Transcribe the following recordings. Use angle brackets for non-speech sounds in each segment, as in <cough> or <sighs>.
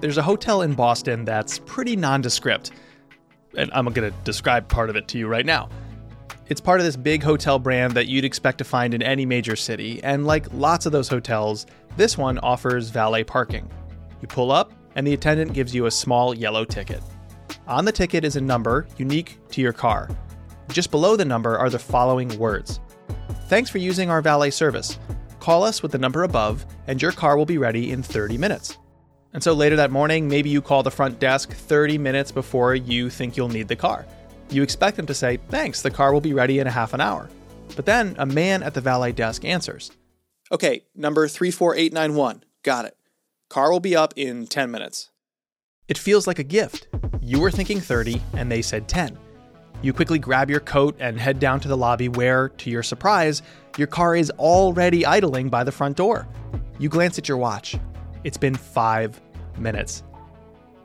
there's a hotel in Boston that's pretty nondescript. And I'm going to describe part of it to you right now. It's part of this big hotel brand that you'd expect to find in any major city, and like lots of those hotels, this one offers valet parking. You pull up, and the attendant gives you a small yellow ticket. On the ticket is a number unique to your car. Just below the number are the following words Thanks for using our valet service. Call us with the number above, and your car will be ready in 30 minutes. And so later that morning, maybe you call the front desk 30 minutes before you think you'll need the car. You expect them to say, Thanks, the car will be ready in a half an hour. But then a man at the valet desk answers, Okay, number 34891. Got it. Car will be up in 10 minutes. It feels like a gift. You were thinking 30, and they said 10. You quickly grab your coat and head down to the lobby where, to your surprise, your car is already idling by the front door. You glance at your watch. It's been five minutes.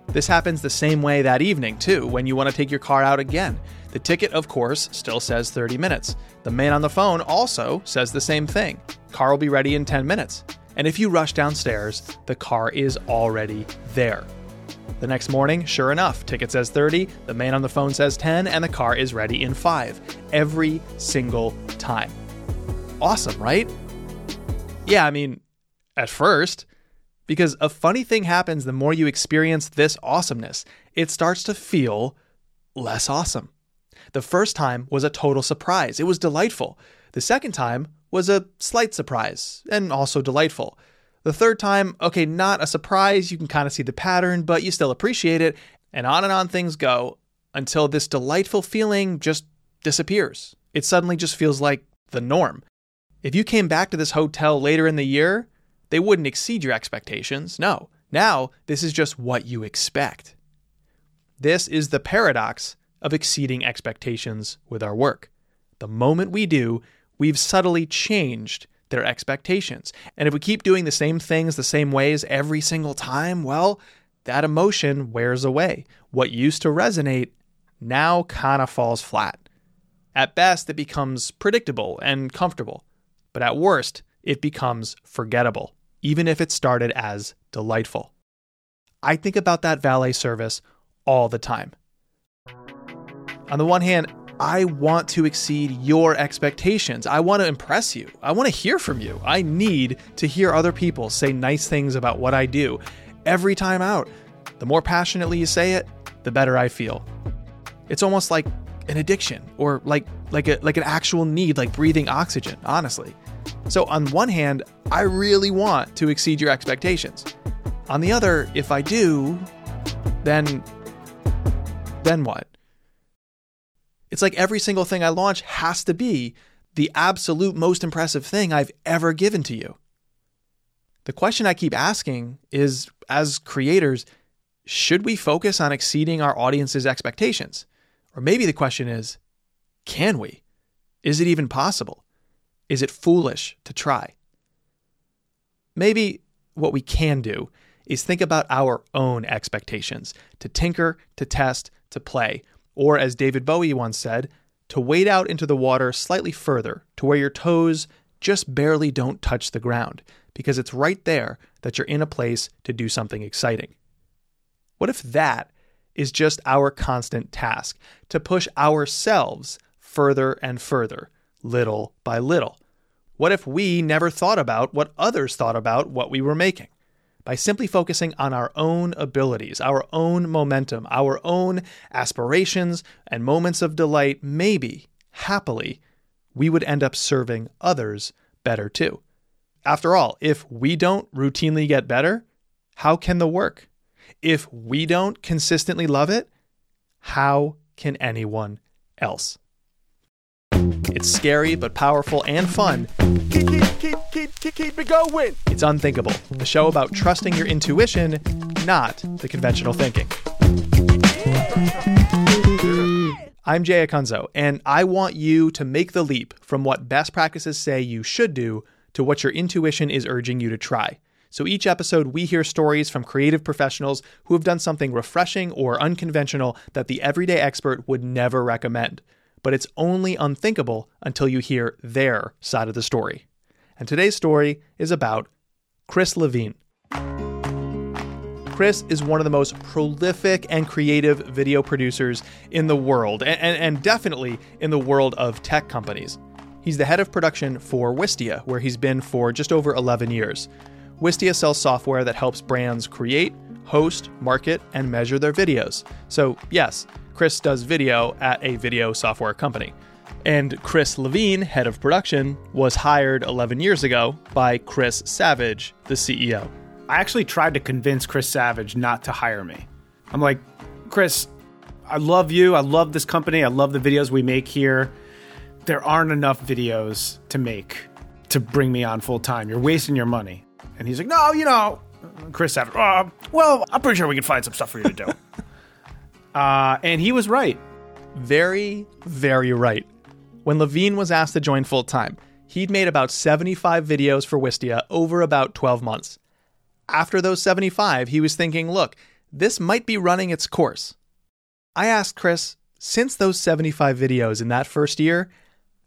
This happens the same way that evening, too, when you want to take your car out again. The ticket, of course, still says 30 minutes. The man on the phone also says the same thing car will be ready in 10 minutes. And if you rush downstairs, the car is already there. The next morning, sure enough, ticket says 30, the man on the phone says 10, and the car is ready in 5. Every single time. Awesome, right? Yeah, I mean, at first, because a funny thing happens the more you experience this awesomeness. It starts to feel less awesome. The first time was a total surprise. It was delightful. The second time was a slight surprise and also delightful. The third time, okay, not a surprise. You can kind of see the pattern, but you still appreciate it. And on and on things go until this delightful feeling just disappears. It suddenly just feels like the norm. If you came back to this hotel later in the year, they wouldn't exceed your expectations. No. Now, this is just what you expect. This is the paradox of exceeding expectations with our work. The moment we do, we've subtly changed their expectations. And if we keep doing the same things the same ways every single time, well, that emotion wears away. What used to resonate now kind of falls flat. At best, it becomes predictable and comfortable, but at worst, it becomes forgettable even if it started as delightful. I think about that valet service all the time. On the one hand, I want to exceed your expectations. I want to impress you. I want to hear from you. I need to hear other people say nice things about what I do every time out. The more passionately you say it, the better I feel. It's almost like an addiction or like like a like an actual need like breathing oxygen, honestly. So, on one hand, I really want to exceed your expectations. On the other, if I do, then. then what? It's like every single thing I launch has to be the absolute most impressive thing I've ever given to you. The question I keep asking is as creators, should we focus on exceeding our audience's expectations? Or maybe the question is, can we? Is it even possible? Is it foolish to try? Maybe what we can do is think about our own expectations to tinker, to test, to play, or as David Bowie once said, to wade out into the water slightly further to where your toes just barely don't touch the ground, because it's right there that you're in a place to do something exciting. What if that is just our constant task to push ourselves further and further little by little? What if we never thought about what others thought about what we were making? By simply focusing on our own abilities, our own momentum, our own aspirations, and moments of delight, maybe, happily, we would end up serving others better too. After all, if we don't routinely get better, how can the work? If we don't consistently love it, how can anyone else? It's scary but powerful and fun. Keep, keep, keep, keep, keep it going. It's Unthinkable, a show about trusting your intuition, not the conventional thinking. I'm Jay Acunzo, and I want you to make the leap from what best practices say you should do to what your intuition is urging you to try. So each episode, we hear stories from creative professionals who have done something refreshing or unconventional that the everyday expert would never recommend but it's only unthinkable until you hear their side of the story. And today's story is about Chris Levine. Chris is one of the most prolific and creative video producers in the world, and, and, and, definitely in the world of tech companies. He's the head of production for Wistia, where he's been for just over 11 years. Wistia sells software that helps brands create, host, market, and measure their videos. So, yes, Chris does video at a video software company. And Chris Levine, head of production, was hired 11 years ago by Chris Savage, the CEO. I actually tried to convince Chris Savage not to hire me. I'm like, Chris, I love you. I love this company. I love the videos we make here. There aren't enough videos to make to bring me on full time. You're wasting your money. And he's like, no, you know, Chris Savage, uh, well, I'm pretty sure we can find some stuff for you to do. <laughs> uh, and he was right. Very, very right. When Levine was asked to join full time, he'd made about 75 videos for Wistia over about 12 months. After those 75, he was thinking, look, this might be running its course. I asked Chris, since those 75 videos in that first year,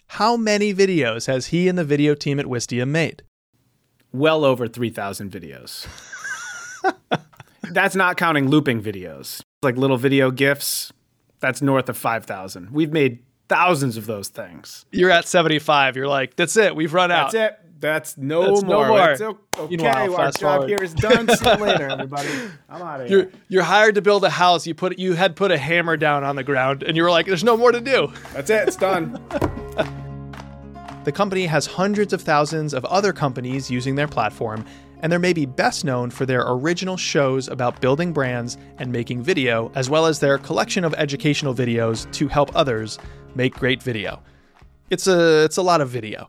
how many videos has he and the video team at Wistia made? Well over 3,000 videos. that's not counting looping videos, like little video GIFs. That's north of 5,000. We've made thousands of those things. You're at 75. You're like, that's it. We've run out. That's it. That's no that's more. No more. That's okay. Meanwhile, Our job forward. here is done. See you later, <laughs> everybody. I'm out of here. You're, you're hired to build a house. You put you had put a hammer down on the ground, and you were like, "There's no more to do." That's it. It's done. <laughs> the company has hundreds of thousands of other companies using their platform, and they're maybe best known for their original shows about building brands and making video, as well as their collection of educational videos to help others make great video. It's a it's a lot of video.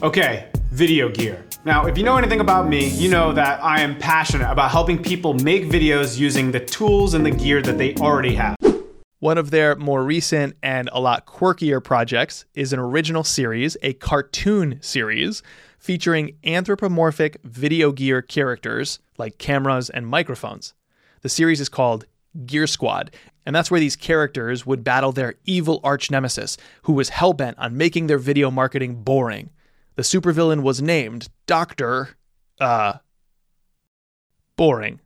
Okay, video gear. Now, if you know anything about me, you know that I am passionate about helping people make videos using the tools and the gear that they already have. One of their more recent and a lot quirkier projects is an original series, a cartoon series, featuring anthropomorphic video gear characters like cameras and microphones. The series is called Gear Squad, and that's where these characters would battle their evil arch nemesis, who was hellbent on making their video marketing boring. The supervillain was named Dr. Uh, boring.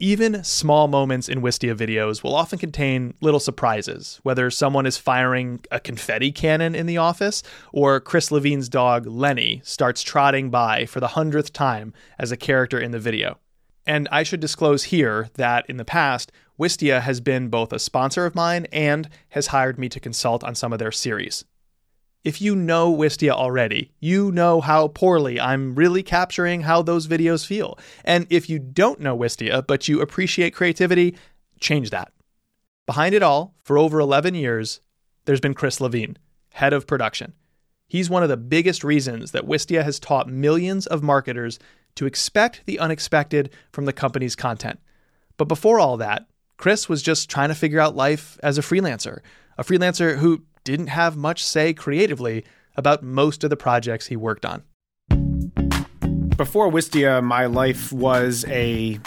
Even small moments in Wistia videos will often contain little surprises, whether someone is firing a confetti cannon in the office or Chris Levine's dog Lenny starts trotting by for the hundredth time as a character in the video. And I should disclose here that in the past, Wistia has been both a sponsor of mine and has hired me to consult on some of their series. If you know Wistia already, you know how poorly I'm really capturing how those videos feel. And if you don't know Wistia, but you appreciate creativity, change that. Behind it all, for over 11 years, there's been Chris Levine, head of production. He's one of the biggest reasons that Wistia has taught millions of marketers to expect the unexpected from the company's content. But before all that, Chris was just trying to figure out life as a freelancer, a freelancer who didn't have much say creatively about most of the projects he worked on. Before Wistia, my life was a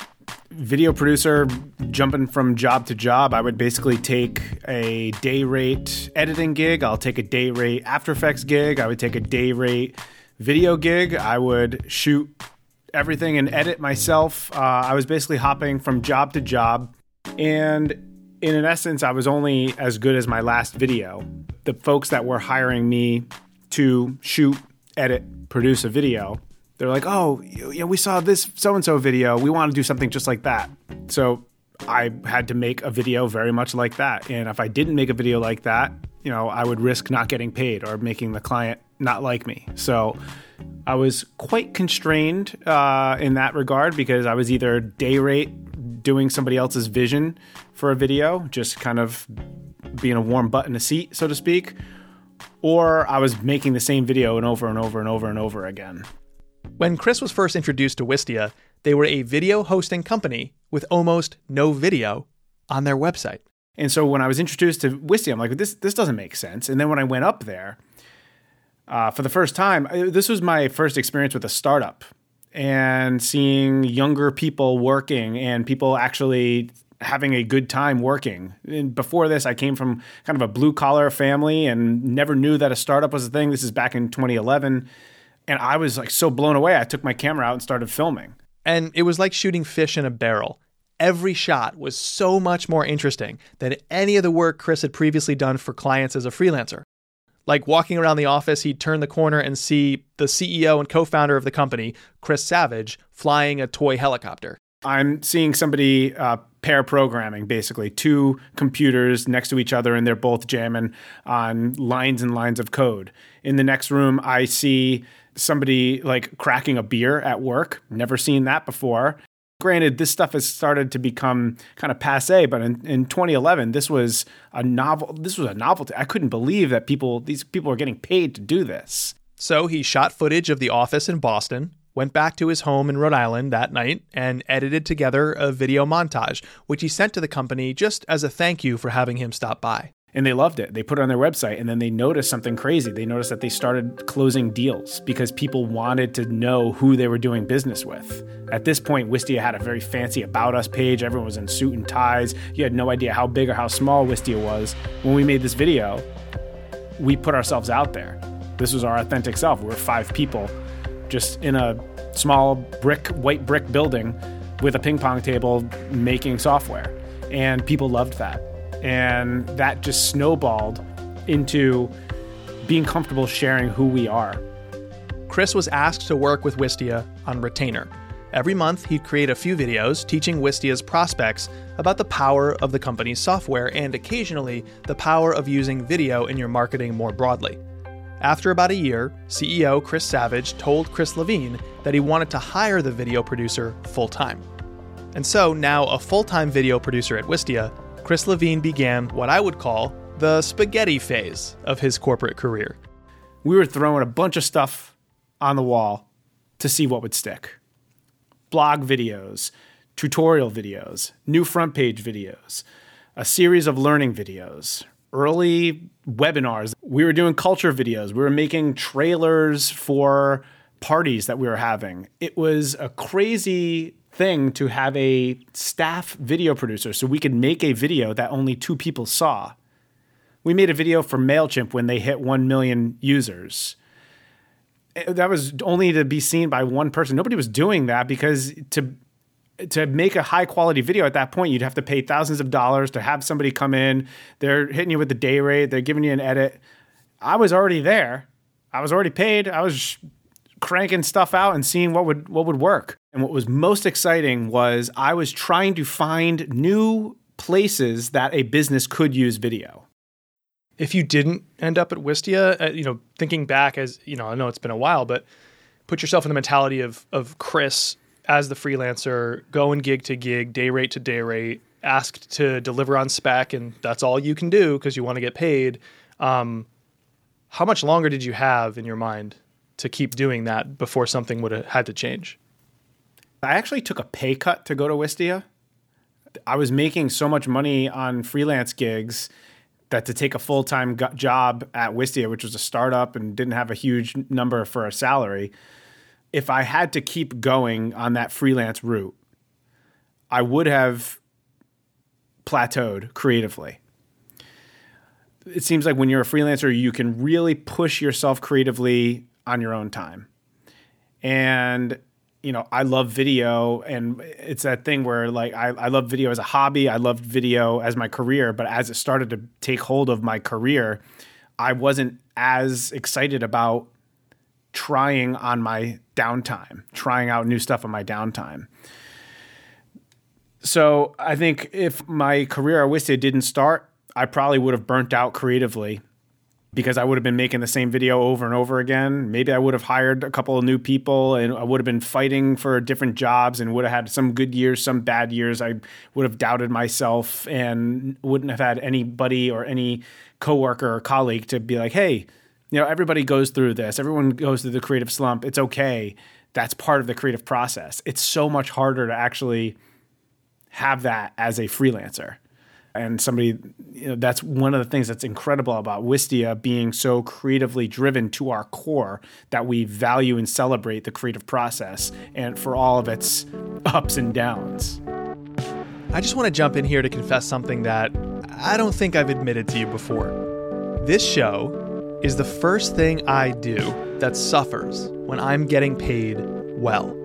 video producer jumping from job to job. I would basically take a day rate editing gig, I'll take a day rate After Effects gig, I would take a day rate video gig, I would shoot everything and edit myself. Uh, I was basically hopping from job to job. And in an essence, I was only as good as my last video. The folks that were hiring me to shoot, edit, produce a video, they're like, oh, know, we saw this so and so video. We want to do something just like that. So I had to make a video very much like that. And if I didn't make a video like that, you know, I would risk not getting paid or making the client not like me. So I was quite constrained uh, in that regard because I was either day rate doing somebody else's vision for a video, just kind of being a warm butt in a seat, so to speak, or I was making the same video and over and over and over and over again. When Chris was first introduced to Wistia, they were a video hosting company with almost no video on their website. And so when I was introduced to Wistia, I'm like, this this doesn't make sense. And then when I went up there, uh, for the first time, this was my first experience with a startup and seeing younger people working and people actually having a good time working. And before this, I came from kind of a blue collar family and never knew that a startup was a thing. This is back in 2011. And I was like so blown away. I took my camera out and started filming. And it was like shooting fish in a barrel. Every shot was so much more interesting than any of the work Chris had previously done for clients as a freelancer. Like walking around the office, he'd turn the corner and see the CEO and co founder of the company, Chris Savage, flying a toy helicopter. I'm seeing somebody uh, pair programming, basically, two computers next to each other, and they're both jamming on lines and lines of code. In the next room, I see somebody like cracking a beer at work. Never seen that before. Granted, this stuff has started to become kind of passe, but in, in 2011, this was a novel. This was a novelty. I couldn't believe that people, these people, are getting paid to do this. So he shot footage of the office in Boston, went back to his home in Rhode Island that night, and edited together a video montage, which he sent to the company just as a thank you for having him stop by and they loved it. They put it on their website and then they noticed something crazy. They noticed that they started closing deals because people wanted to know who they were doing business with. At this point, Wistia had a very fancy About Us page. Everyone was in suit and ties. You had no idea how big or how small Wistia was. When we made this video, we put ourselves out there. This was our authentic self. We were five people just in a small brick, white brick building with a ping pong table making software. And people loved that and that just snowballed into being comfortable sharing who we are. Chris was asked to work with Wistia on Retainer. Every month, he'd create a few videos teaching Wistia's prospects about the power of the company's software and occasionally the power of using video in your marketing more broadly. After about a year, CEO Chris Savage told Chris Levine that he wanted to hire the video producer full time. And so now a full time video producer at Wistia Chris Levine began what I would call the spaghetti phase of his corporate career. We were throwing a bunch of stuff on the wall to see what would stick blog videos, tutorial videos, new front page videos, a series of learning videos, early webinars. We were doing culture videos. We were making trailers for parties that we were having. It was a crazy thing to have a staff video producer so we could make a video that only two people saw. We made a video for MailChimp when they hit 1 million users. Eh, that was only to be seen by one person. Nobody was doing that because to to make a high quality video at that point, you'd have to pay thousands of dollars to have somebody come in. They're hitting you with the day rate, they're giving you an edit. I was already there. I was already paid. I was cranking stuff out and seeing what would what would work. And what was most exciting was I was trying to find new places that a business could use video. If you didn't end up at Wistia, uh, you know, thinking back as, you know, I know it's been a while, but put yourself in the mentality of of Chris as the freelancer, going gig to gig, day rate to day rate, asked to deliver on spec, and that's all you can do because you want to get paid. Um, how much longer did you have in your mind to keep doing that before something would have had to change? I actually took a pay cut to go to Wistia. I was making so much money on freelance gigs that to take a full time go- job at Wistia, which was a startup and didn't have a huge number for a salary, if I had to keep going on that freelance route, I would have plateaued creatively. It seems like when you're a freelancer, you can really push yourself creatively on your own time. And you know, I love video and it's that thing where like I, I love video as a hobby. I loved video as my career, but as it started to take hold of my career, I wasn't as excited about trying on my downtime, trying out new stuff on my downtime. So I think if my career at Wistia didn't start, I probably would have burnt out creatively because I would have been making the same video over and over again. Maybe I would have hired a couple of new people and I would have been fighting for different jobs and would have had some good years, some bad years. I would have doubted myself and wouldn't have had anybody or any coworker or colleague to be like, hey, you know, everybody goes through this. Everyone goes through the creative slump. It's okay. That's part of the creative process. It's so much harder to actually have that as a freelancer and somebody you know that's one of the things that's incredible about Wistia being so creatively driven to our core that we value and celebrate the creative process and for all of its ups and downs. I just want to jump in here to confess something that I don't think I've admitted to you before. This show is the first thing I do that suffers when I'm getting paid well.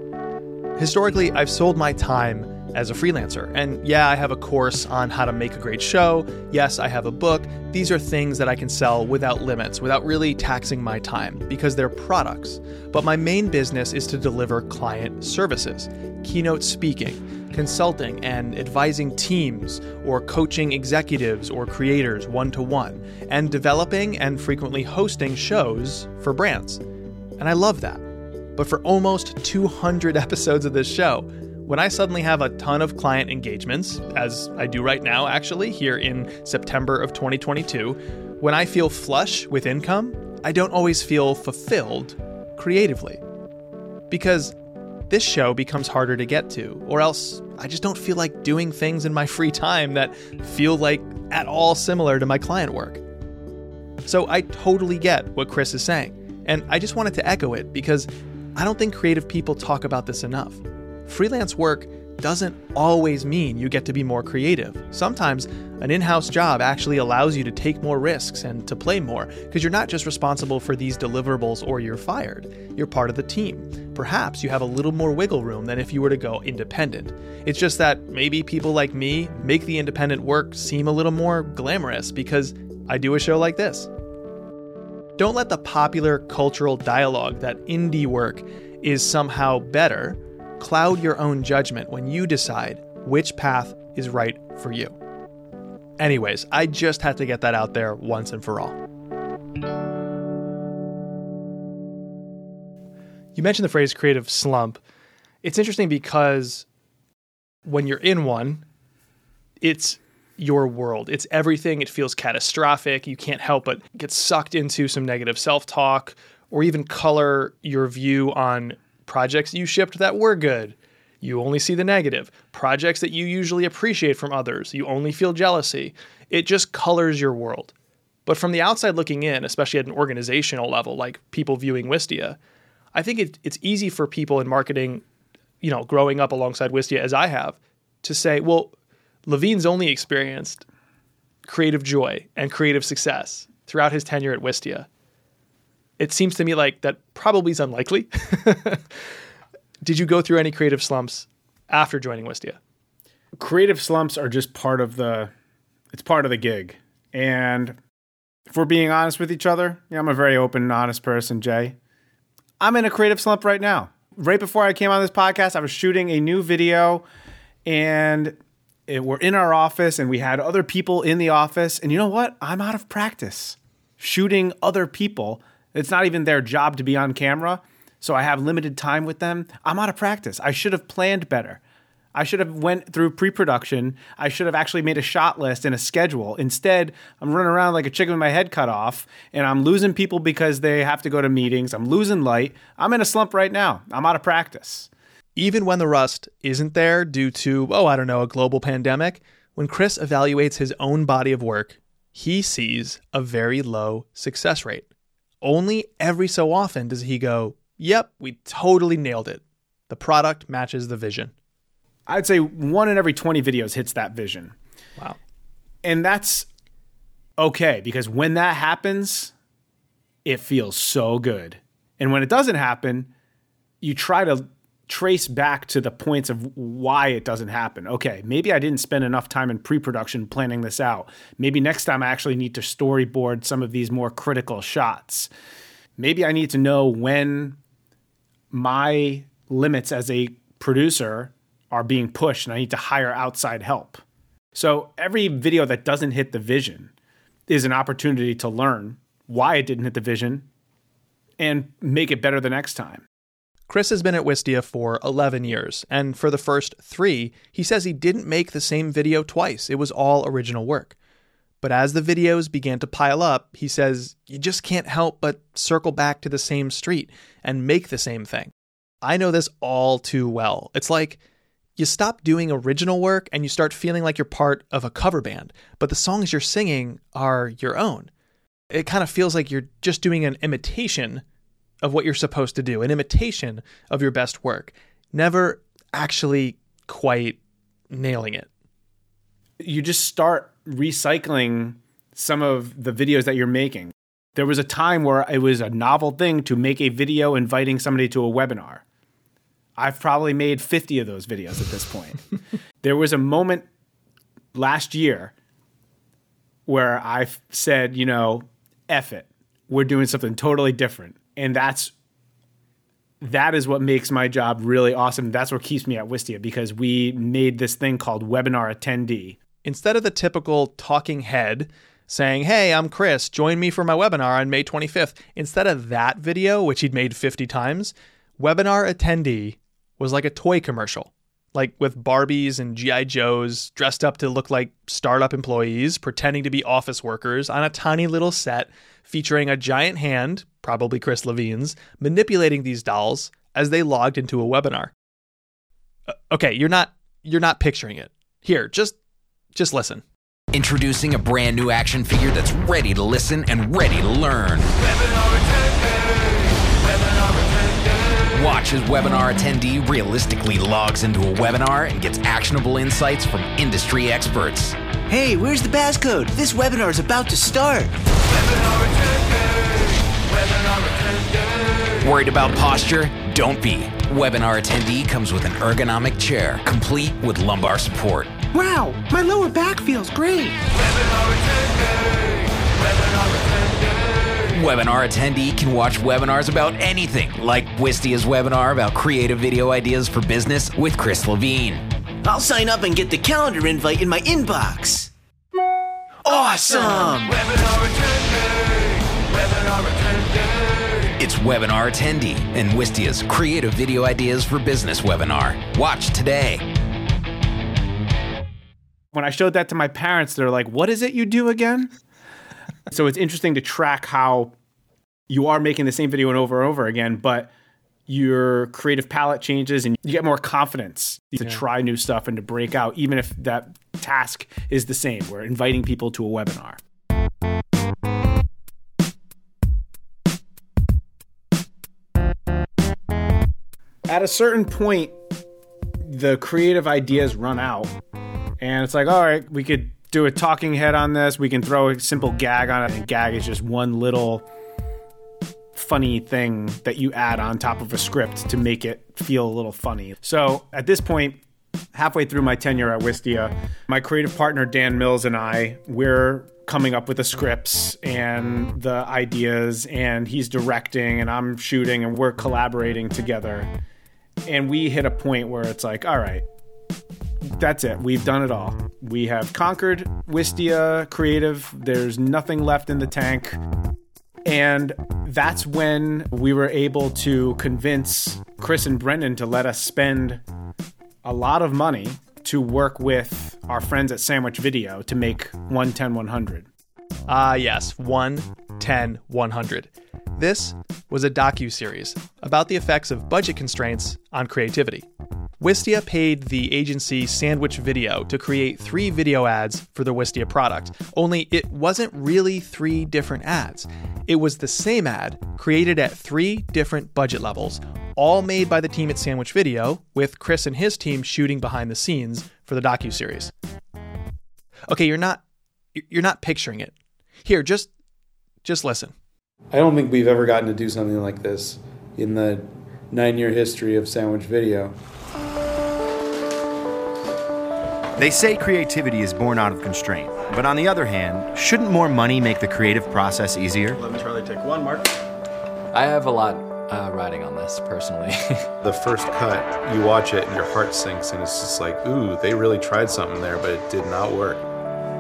Historically, I've sold my time as a freelancer. And yeah, I have a course on how to make a great show. Yes, I have a book. These are things that I can sell without limits, without really taxing my time, because they're products. But my main business is to deliver client services, keynote speaking, consulting, and advising teams, or coaching executives or creators one to one, and developing and frequently hosting shows for brands. And I love that. But for almost 200 <laughs> episodes of this show, when I suddenly have a ton of client engagements, as I do right now, actually, here in September of 2022, when I feel flush with income, I don't always feel fulfilled creatively. Because this show becomes harder to get to, or else I just don't feel like doing things in my free time that feel like at all similar to my client work. So I totally get what Chris is saying, and I just wanted to echo it because I don't think creative people talk about this enough freelance work doesn't always mean you get to be more creative. Sometimes an in house job actually allows you to take more risks and to play more because you're not just responsible for these deliverables or you're fired. You're part of the team. Perhaps you have a little more wiggle room than if you were to go independent. It's just that maybe people like me make the independent work seem a little more glamorous because I do a show like this. Don't let the popular cultural dialogue that indie work is somehow better cloud your own judgment when you decide which path is right for you. Anyways, I just had to get that out there once and for all. You mentioned the phrase creative slump. It's interesting because when you're in one, it's your world. It's everything. It feels catastrophic. You can't help but get sucked into some negative self talk or even color your view on projects you shipped that were good. You only see the negative. Projects that you usually appreciate from others, you only feel jealousy. It just colors your world. But from the outside looking in, especially at an organizational level, like people viewing Wistia, I think it, it's easy for people in marketing, you know, growing up alongside Wistia as I have, to say, well, Levine's only experienced creative joy and creative success throughout his tenure at Wistia it seems to me like that probably is unlikely. <laughs> Did you go through any creative slumps after joining Wistia? Creative slumps are just part of the it's part of the gig. And if we're being honest with each other, yeah, I'm a very open and honest person, Jay. I'm in a creative slump right now. Right before I came on this podcast, I was shooting a new video and it, we're in our office and we had other people in the office. And you know what? I'm out of practice shooting other people it's not even their job to be on camera. So I have limited time with them. I'm out of practice. I should have planned better. I should have went through pre-production. I should have actually made a shot list and a schedule. Instead, I'm running around like a chicken with my head cut off, and I'm losing people because they have to go to meetings. I'm losing light. I'm in a slump right now. I'm out of practice. Even when the rust isn't there due to, oh, I don't know, a global pandemic, when Chris evaluates his own body of work, he sees a very low success rate only every so often does he go, Yep, we totally nailed it. The product matches the vision. I'd say one in every 20 videos hits that vision. Wow. And that's okay because when that happens, it feels so good. And when it doesn't happen, you try to trace back to the points of why it doesn't happen. Okay, maybe I didn't spend enough time in pre production planning this out. Maybe next time I actually need to storyboard some of these more critical shots. Maybe I need to know when my limits as a producer are being pushed and I need to hire outside help. So every video that doesn't hit the vision is an opportunity to learn why it didn't hit the vision and make it better the next time. Chris has been at Wistia for 11 years, and for the first three, he says he didn't make the same video twice. It was all original work. But as the videos began to pile up, he says you just can't help but circle back to the same street and make the same thing. I know this all too well. It's like you stop doing original work and you start feeling like you're part of a cover band, but the songs you're singing are your own. It kind of feels like you're just doing an imitation of what you're supposed to do, an imitation of your best work, never actually quite nailing it. you just start recycling some of the videos that you're making. There was a time where it was a novel thing to make a video inviting somebody to a webinar. I've probably made 50 of those videos at this point. <laughs> there was a moment last year where I said, you know, F it. We're doing something totally different. And that's that is what makes my job really awesome. That's what keeps me at Wistia because we made this thing called webinar attendee. Instead of the typical talking head saying, Hey, I'm Chris, join me for my webinar on May 25th, instead of that video, which he'd made 50 times, webinar attendee was like a toy commercial, like with Barbies and G.I. Joes dressed up to look like startup employees, pretending to be office workers on a tiny little set featuring a giant hand, probably Chris Levine's, manipulating these dolls as they logged into a webinar. Uh, okay, you're not you're not picturing it. Here, just just listen. Introducing a brand new action figure that's ready to listen and ready to learn. Watch as webinar attendee realistically logs into a webinar and gets actionable insights from industry experts. Hey, where's the passcode? This webinar is about to start. Worried about posture? Don't be. Webinar attendee comes with an ergonomic chair, complete with lumbar support. Wow, my lower back feels great. Webinar attendee can watch webinars about anything, like Wistia's webinar about creative video ideas for business with Chris Levine. I'll sign up and get the calendar invite in my inbox. Awesome! It's Webinar Attendee and Wistia's Creative Video Ideas for Business webinar. Watch today. When I showed that to my parents, they're like, What is it you do again? So it's interesting to track how you are making the same video and over and over again, but your creative palette changes and you get more confidence to yeah. try new stuff and to break out, even if that task is the same. We're inviting people to a webinar. at a certain point, the creative ideas run out, and it's like, all right, we could do a talking head on this. We can throw a simple gag on it. And gag is just one little funny thing that you add on top of a script to make it feel a little funny. So at this point, halfway through my tenure at Wistia, my creative partner Dan Mills and I, we're coming up with the scripts and the ideas, and he's directing, and I'm shooting, and we're collaborating together and we hit a point where it's like, all right, that's it. We've done it all. We have conquered Wistia Creative. There's nothing left in the tank. And that's when we were able to convince Chris and Brendan to let us spend a lot of money to work with our friends at Sandwich Video to make 110 100. Ah, yes, 110 100. This was a docu-series about the effects of budget constraints on creativity. Wistia paid the agency Sandwich Video to create three video ads for the Wistia product, only it wasn't really three different ads. It was the same ad created at three different budget levels, all made by the team at Sandwich Video, with Chris and his team shooting behind the scenes for the docu-series. Okay, you're not you're not picturing it. Here, just just listen. I don't think we've ever gotten to do something like this in the nine year history of Sandwich Video. They say creativity is born out of constraint, but on the other hand, shouldn't more money make the creative process easier? Let me Charlie take one, Mark. I have a lot uh, riding on this personally. <laughs> the first cut, you watch it and your heart sinks, and it's just like, ooh, they really tried something there, but it did not work.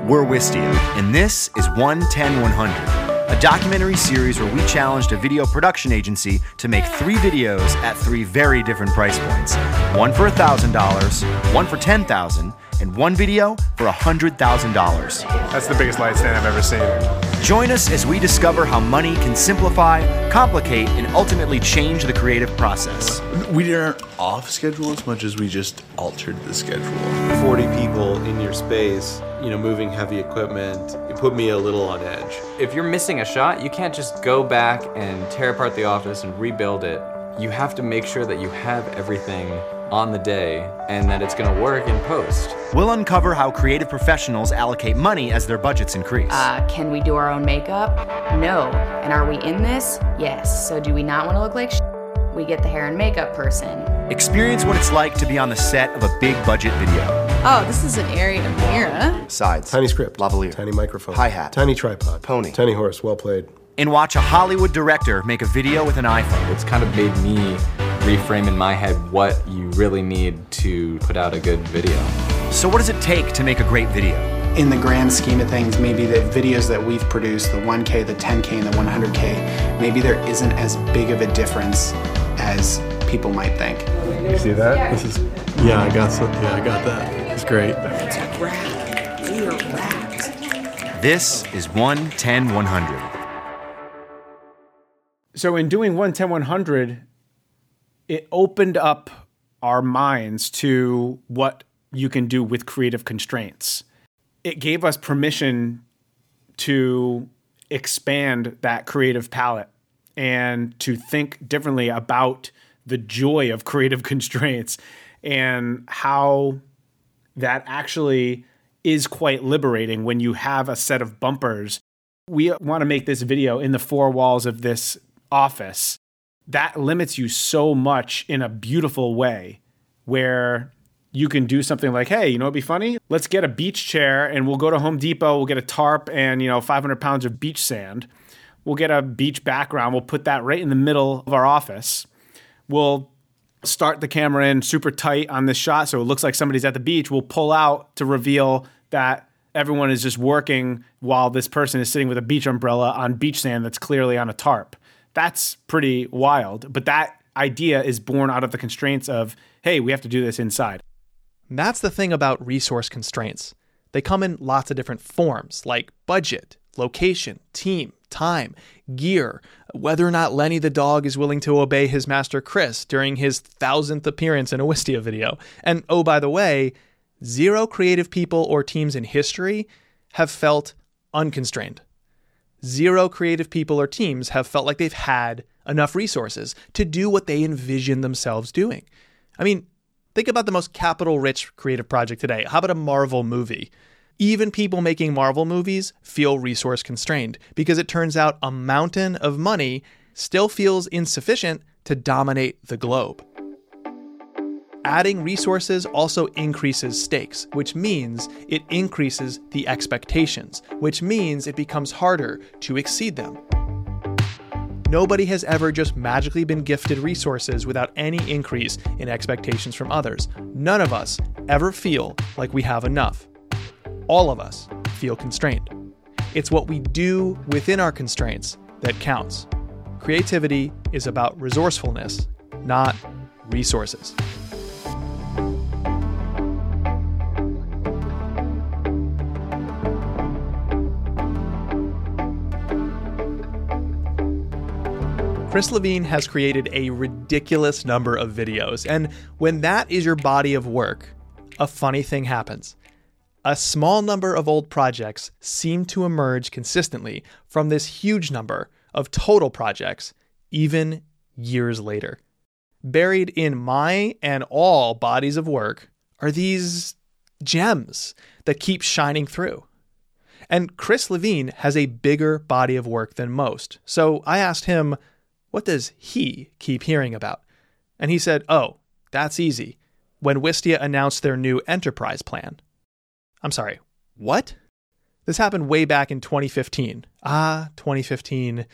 We're Wistia, and this is 110 100 a documentary series where we challenged a video production agency to make three videos at three very different price points. One for $1,000, one for $10,000, and one video for $100,000. That's the biggest light stand I've ever seen. Join us as we discover how money can simplify, complicate, and ultimately change the creative process. We didn't off schedule as much as we just altered the schedule. 40 people in your space, you know, moving heavy equipment, it put me a little on edge. If you're missing a shot, you can't just go back and tear apart the office and rebuild it. You have to make sure that you have everything on the day and that it's going to work in post. We'll uncover how creative professionals allocate money as their budgets increase. Uh, can we do our own makeup? No. And are we in this? Yes. So do we not want to look like sh- We get the hair and makeup person. Experience what it's like to be on the set of a big budget video. Oh, this is an area of Mira. Sides. Tiny script. Lavalier. Tiny microphone. Hi-hat. Tiny tripod. Pony. Tiny horse. Well played. And watch a Hollywood director make a video with an iPhone. It's kind of made me reframe in my head what you really need to put out a good video. So, what does it take to make a great video? in the grand scheme of things, maybe the videos that we've produced, the 1K, the 10K, and the 100K, maybe there isn't as big of a difference as people might think. You see that? This is. Yeah, I got some. Yeah, I got that. It's great. This is 110 100. So in doing 110 100, it opened up our minds to what you can do with creative constraints. It gave us permission to expand that creative palette and to think differently about the joy of creative <laughs> constraints and how that actually is quite liberating when you have a set of bumpers. We want to make this video in the four walls of this office. That limits you so much in a beautiful way where you can do something like, hey, you know, it'd be funny. Let's get a beach chair and we'll go to Home Depot. We'll get a tarp and, you know, 500 pounds of beach sand. We'll get a beach background. We'll put that right in the middle of our office. We'll start the camera in super tight on this shot so it looks like somebody's at the beach. We'll pull out to reveal that everyone is just working while this person is sitting with a beach umbrella on beach sand that's clearly on a tarp. That's pretty wild. But that idea is born out of the constraints of, hey, we have to do this inside. That's the thing about resource constraints. They come in lots of different forms, like budget, location, team, time, gear, whether or not Lenny the dog is willing to obey his master Chris during his thousandth appearance in a Wistia video. And oh, by the way, zero creative people or teams in history have felt unconstrained. Zero creative people or teams have felt like they've had enough resources to do what they envision themselves doing. I mean, think about the most capital rich creative project today. How about a Marvel movie? Even people making Marvel movies feel resource constrained because it turns out a mountain of money still feels insufficient to dominate the globe. Adding resources also increases stakes, which means it increases the expectations, which means it becomes harder to exceed them. Nobody has ever just magically been gifted resources without any increase in expectations from others. None of us ever feel like we have enough. All of us feel constrained. It's what we do within our constraints that counts. Creativity is about resourcefulness, not resources. Chris Levine has created a ridiculous number of videos, and when that is your body of work, a funny thing happens. A small number of old projects seem to emerge consistently from this huge number of total projects, even years later. Buried in my and all bodies of work are these gems that keep shining through. And Chris Levine has a bigger body of work than most. So I asked him, what does he keep hearing about? And he said, oh, that's easy. When Wistia announced their new enterprise plan. I'm sorry, what? This happened way back in 2015. Ah, 2015.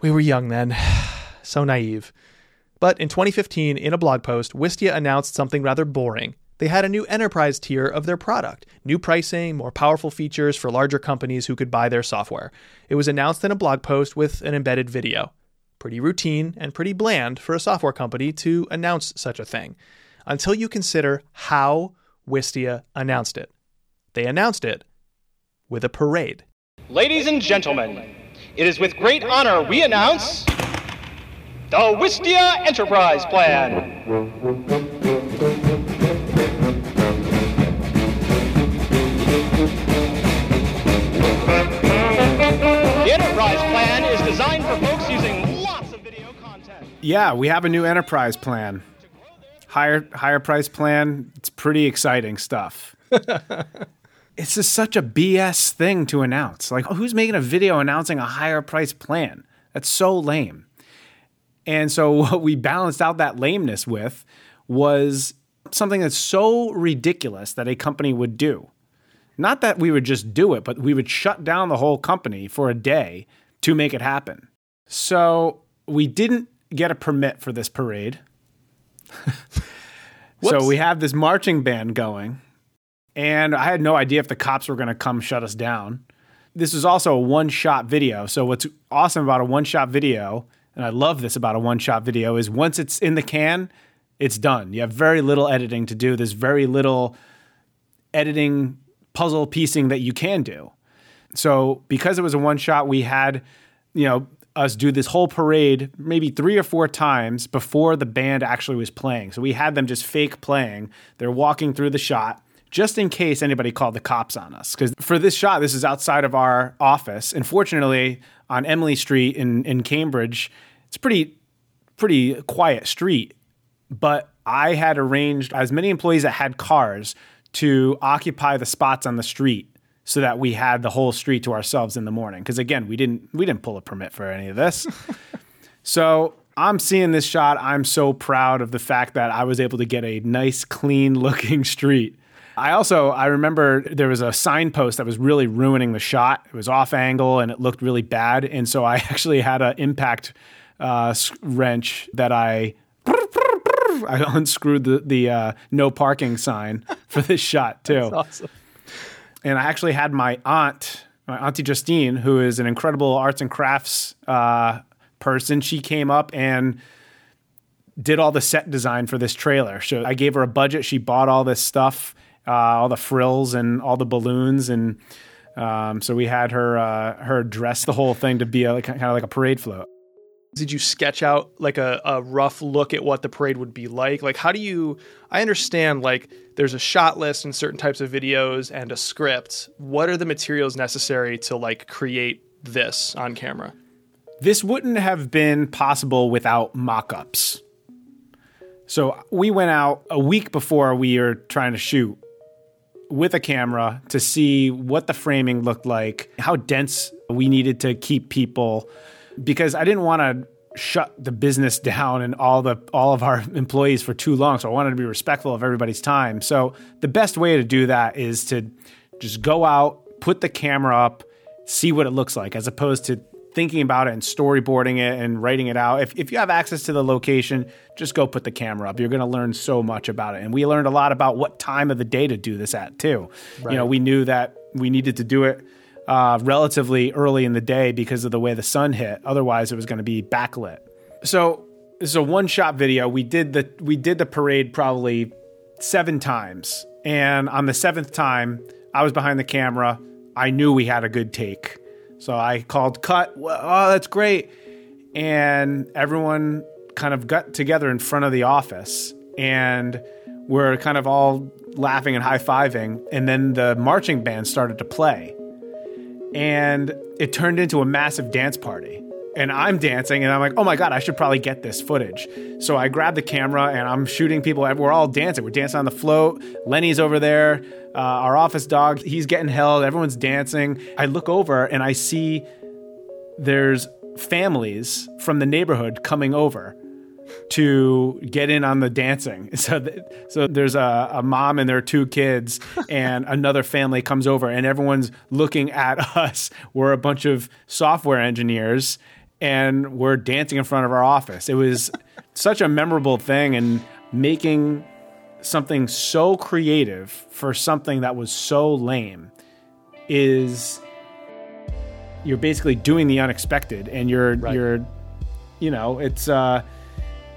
We were young then. <sighs> so naive. But in 2015, in a blog post, Wistia announced something rather boring. They had a new enterprise tier of their product, new pricing, more powerful features for larger companies who could buy their software. It was announced in a blog post with an embedded video. Pretty routine and pretty bland for a software company to announce such a thing, until you consider how Wistia announced it. They announced it with a parade. Ladies and gentlemen, it is with great honor we announce the Wistia Enterprise Plan. Yeah, we have a new enterprise plan. Higher higher price plan. It's pretty exciting stuff. <laughs> it's just such a BS thing to announce. Like, who's making a video announcing a higher price plan? That's so lame. And so, <laughs> what we balanced out that lameness with was something that's so ridiculous that a company would do. Not that we would just do it, but we would shut down the whole company for a day to make it happen. So, we didn't get a permit for this parade. <laughs> so, we have this marching band going and I had no idea if the cops were going to come shut us down. This is also a one shot video. So, what's awesome about a one shot video, and I love this about a one shot video, is once it's in the can, it's done. You have very little editing to do. There's very little editing, puzzle piecing that you can do. So, because it was a one shot, we had, you know, us do this whole parade maybe three or four times before the band actually was playing. So we had them just fake playing. They're walking through the shot just in case anybody called the cops on us. Because for this shot, this is outside of our office. And fortunately, on Emily Street in, in Cambridge, it's pretty pretty quiet street. But I had arranged as many employees that had cars to occupy the spots on the street so that we had the whole street to ourselves in the morning. Because again, we didn't we didn't pull a permit for any of this. <laughs> so I'm seeing this shot. I'm so proud of the fact that I was able to get a nice, clean looking <laughs> street I also I remember there was a signpost that was really ruining the shot. It was off angle and it looked really bad, and so I <laughs> actually had an impact uh, wrench that I I unscrewed the the uh, no parking sign for this shot too. awesome. And I actually had my aunt, my auntie Justine, who is an incredible arts and crafts uh, person. She came up and did all the set design for this trailer. So I gave her a budget. She bought all this stuff uh, all the frills and all the balloons and um, so we had her uh, her dress the whole thing to be a, kind of like a parade float. Did you sketch out like a, a rough look at what the parade would be like? Like, how do you? I understand like there's a shot list in certain types of videos and a script. What are the materials necessary to like create this on camera? This wouldn't have been possible without mock-ups. So we went out a week before we were trying to shoot with a camera to see what the framing looked like, how dense we needed to keep people, because I didn't want to shut the business down and all the all of our employees for too long. So I wanted to be respectful of everybody's time. So the best way to do that is to just go out, put the camera up, see what it looks like, as opposed to thinking about it and storyboarding it and writing it out. If, if you have access to the location, just go put the camera up. You're going to learn so much about it. And we learned a lot about what time of the day to do this at, too. Right. You know, we knew that we needed to do it uh, relatively early in the day because of the way the sun hit. Otherwise, it was going to be backlit. So this is a one shot video. We did the we did the parade probably seven times, and on the seventh time, I was behind the camera. I knew we had a good take so I called cut. Oh, that's great. And everyone kind of got together in front of the office and we're kind of all laughing and high fiving. And then the marching band started to play. And it turned into a massive dance party and I'm dancing, and I'm like, oh my god, I should probably get this footage. So I grab the camera and I'm shooting people. We're all dancing. We're dancing on the float. Lenny's over there. Uh, our office dog, he's getting held. Everyone's dancing. I look over and I see there's families from the neighborhood coming over to get in on the dancing. <laughs> So, th- so there's a, a, mom and their two kids, <laughs> and another family comes over, and everyone's looking at <laughs> us. We're a bunch of software engineers, and we're dancing in front of our office. It was such a memorable thing and making something so creative for something that was so lame is you're basically doing the unexpected and you're right. you're you know it's uh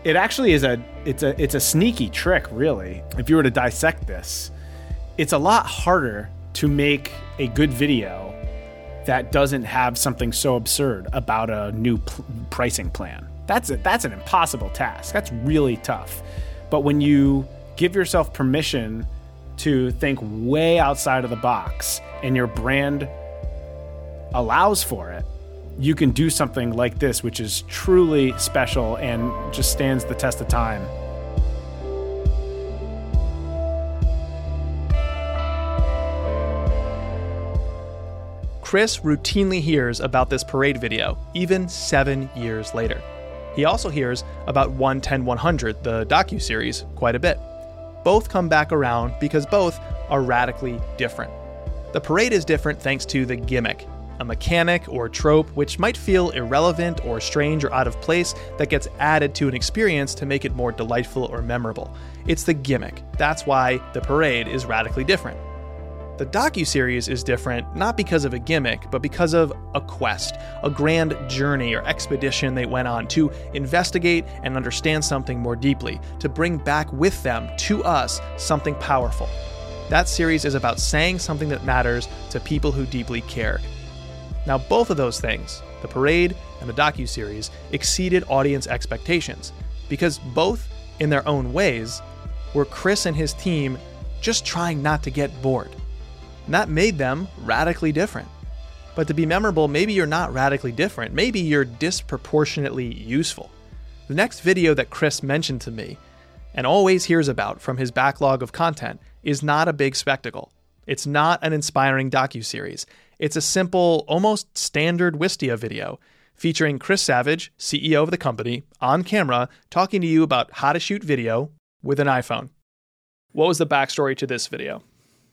it actually is a it's a it's a sneaky trick really if you were to dissect this it's a lot harder to make a good video that doesn't have something so absurd about a new pricing plan. That's a, that's an impossible task. That's really tough. But when you give yourself permission to think way outside of the box and your brand allows for it, you can do something like this, which is truly special and just stands the test of time. Chris routinely hears about this parade video, even seven years later. He also hears about 110 100, the docu-series, quite a bit. Both come back around because both are radically different. The parade is different thanks to the gimmick a mechanic or trope which might feel irrelevant or strange or out of place that gets added to an experience to make it more delightful or memorable. It's the gimmick. That's why the parade is radically different. The docu-series is different not because of a gimmick, but because of a quest, a grand journey or expedition they went on to investigate and understand something more deeply, to bring back with them to us something powerful. That series is about saying something that matters to people who deeply care. Now, both of those things, the parade and the docu-series, exceeded audience expectations because both, in their own ways, were Chris and his team just trying not to get bored. And that made them radically different. But to be memorable, maybe you're not radically different. Maybe you're disproportionately useful. The next video that Chris mentioned to me and always hears about from his backlog of content is not a big spectacle. It's not an inspiring docu-series. It's a simple, almost standard Wistia video featuring Chris Savage, CEO of the company, on camera talking to you about how to shoot video with an iPhone. What was the backstory to this video?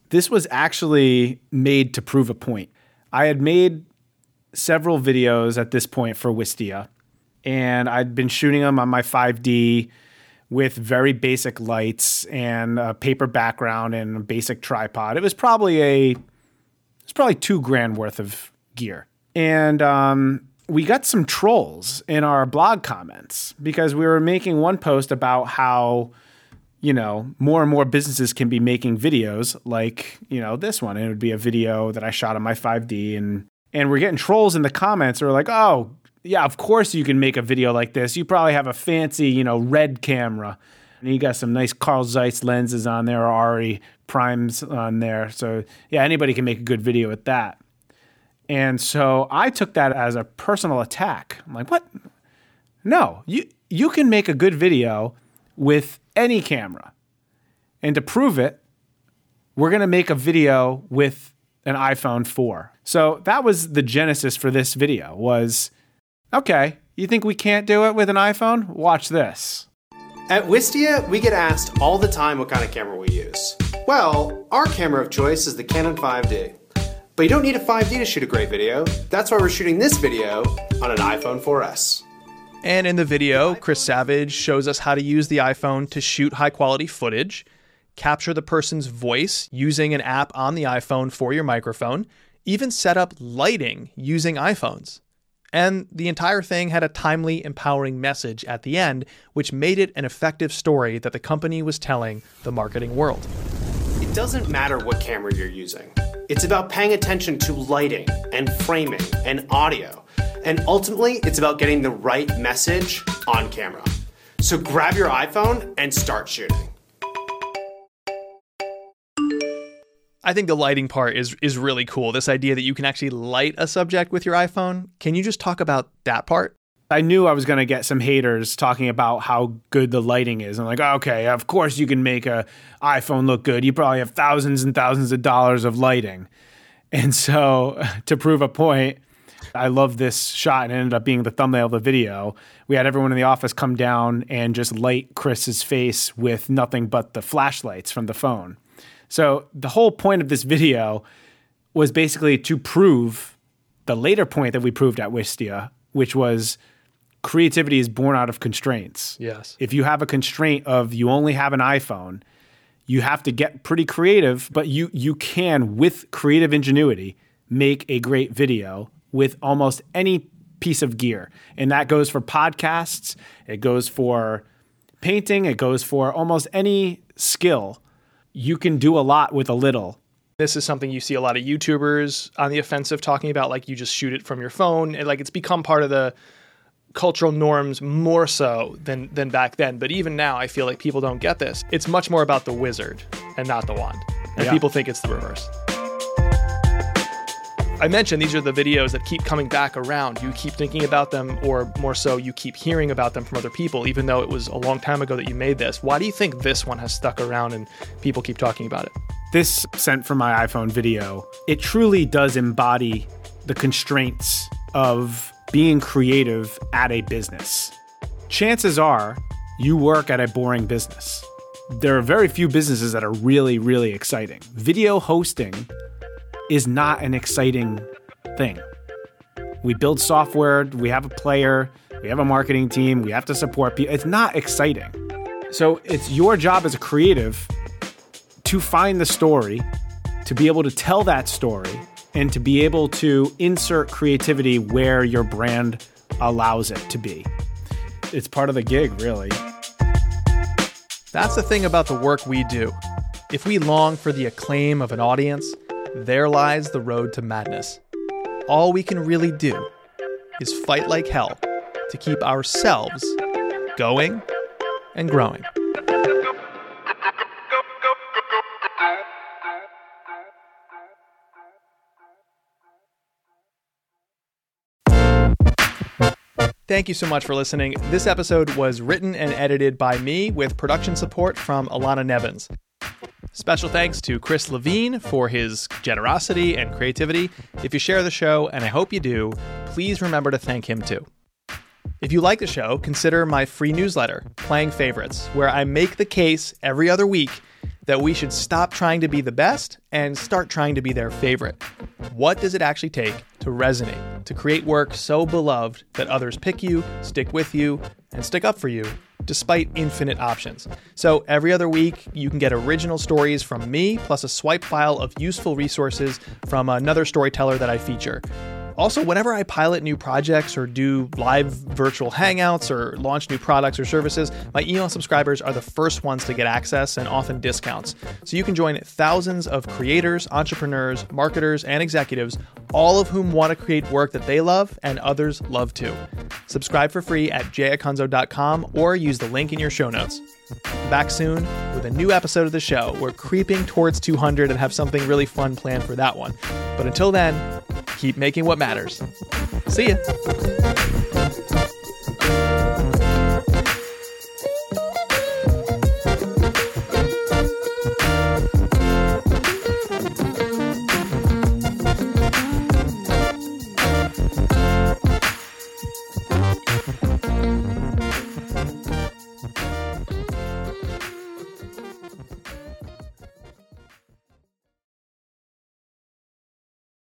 This was actually made to prove a point. I had made several videos at this point for Wistia, and I'd been shooting them on my 5D with very basic lights and a paper background and a basic tripod. It was probably a it's probably two grand worth of gear. And um, we got some trolls in our blog comments because we were making one post about how you know, more and more businesses can be making videos like, you know, this one. And it would be a video that I shot on my 5D and and we're getting trolls in the comments who are like, "Oh, yeah, of course you can make a video like this. You probably have a fancy, you know, red camera." And you got some nice Carl Zeiss lenses on there or Arri primes on there. So, yeah, anybody can make a good video with that. And so I took that as a personal attack. I'm like, "What? No, you you can make a good video with any camera. And to prove it, we're going to make a video with an iPhone 4. So that was the genesis for this video was okay, you think we can't do it with an iPhone? Watch this. At Wistia, we get asked all the time what kind of camera we use. Well, our camera of choice is the Canon 5D. But you don't need a 5D to shoot a great video. That's why we're shooting this video on an iPhone 4S. And in the video, Chris Savage shows us how to use the iPhone to shoot high quality footage, capture the person's voice using an app on the iPhone for your microphone, even set up lighting using iPhones. And the entire thing had a timely, empowering message at the end, which made it an effective story that the company was telling the marketing world. It doesn't matter what camera you're using, it's about paying attention to lighting and framing and audio. And ultimately, it's about getting the right message on camera. So grab your iPhone and start shooting. I think the lighting part is is really cool. This idea that you can actually light a subject with your iPhone. Can you just talk about that part? I knew I was going to get some haters talking about how good the lighting is. I'm like, okay, of course you can make a iPhone look good. You probably have thousands and thousands of dollars of lighting. And so, <laughs> to prove a point, I love this shot and it ended up being the thumbnail of the video. We had everyone in the office come down and just light Chris's face with nothing but the flashlights from the phone. So the whole point of this video was basically to prove the later point that we proved at Wistia, which was creativity is born out of constraints. Yes. If you have a constraint of you only have an iPhone, you have to get pretty creative, but you you can with creative ingenuity make a great video with almost any piece of gear. And that goes for podcasts, it goes for painting, it goes for almost any skill. You can do a lot with a little. This is something you see a lot of YouTubers on the offensive talking about, like you just shoot it from your phone. And like it's become part of the cultural norms more so than than back then. But even now, I feel like people don't get this. It's much more about the wizard and not the wand. And yeah. people think it's the reverse. I mentioned these are the videos that keep coming back around. You keep thinking about them, or more so, you keep hearing about them from other people, even though it was a long time ago that you made this. Why do you think this one has stuck around and people keep talking about it? This sent from my iPhone video, it truly does embody the constraints of being creative at a business. Chances are you work at a boring business. There are very few businesses that are really, really exciting. Video hosting is not an exciting thing. We build software, we have a player, we have a marketing team, we have to support people. It's not exciting. So it's your job as a creative to find the story, to be able to tell that story, and to be able to insert creativity where your brand allows it to be. It's part of the gig, really. That's the thing about the work we do. If we long for the acclaim of an audience, there lies the road to madness all we can really do is fight like hell to keep ourselves going and growing. Thank you so much for listening. This episode was written and edited by me with production support from Alana Nevins. Special thanks to Chris Levine for his generosity and creativity. If you share the show, and I hope you do, please remember to thank him too. If you like the show, consider my free newsletter, Playing Favorites, where I make the case every other week that we should stop trying to be the best and start trying to be their favorite. What does it actually take to resonate, to create work so beloved that others pick you, stick with you, and stick up for you despite infinite options. So every other week, you can get original stories from me, plus a swipe file of useful resources from another storyteller that I feature. Also, whenever I pilot new projects or do live virtual hangouts or launch new products or services, my email subscribers are the first ones to get access and often discounts. So you can join thousands of creators, entrepreneurs, marketers, and executives, all of whom want to create work that they love and others love too. Subscribe for free at jayacunzo.com or use the link in your show notes. Back soon with a new episode of the show. We're creeping towards 200 and have something really fun planned for that one. But until then, keep making what matters. See ya.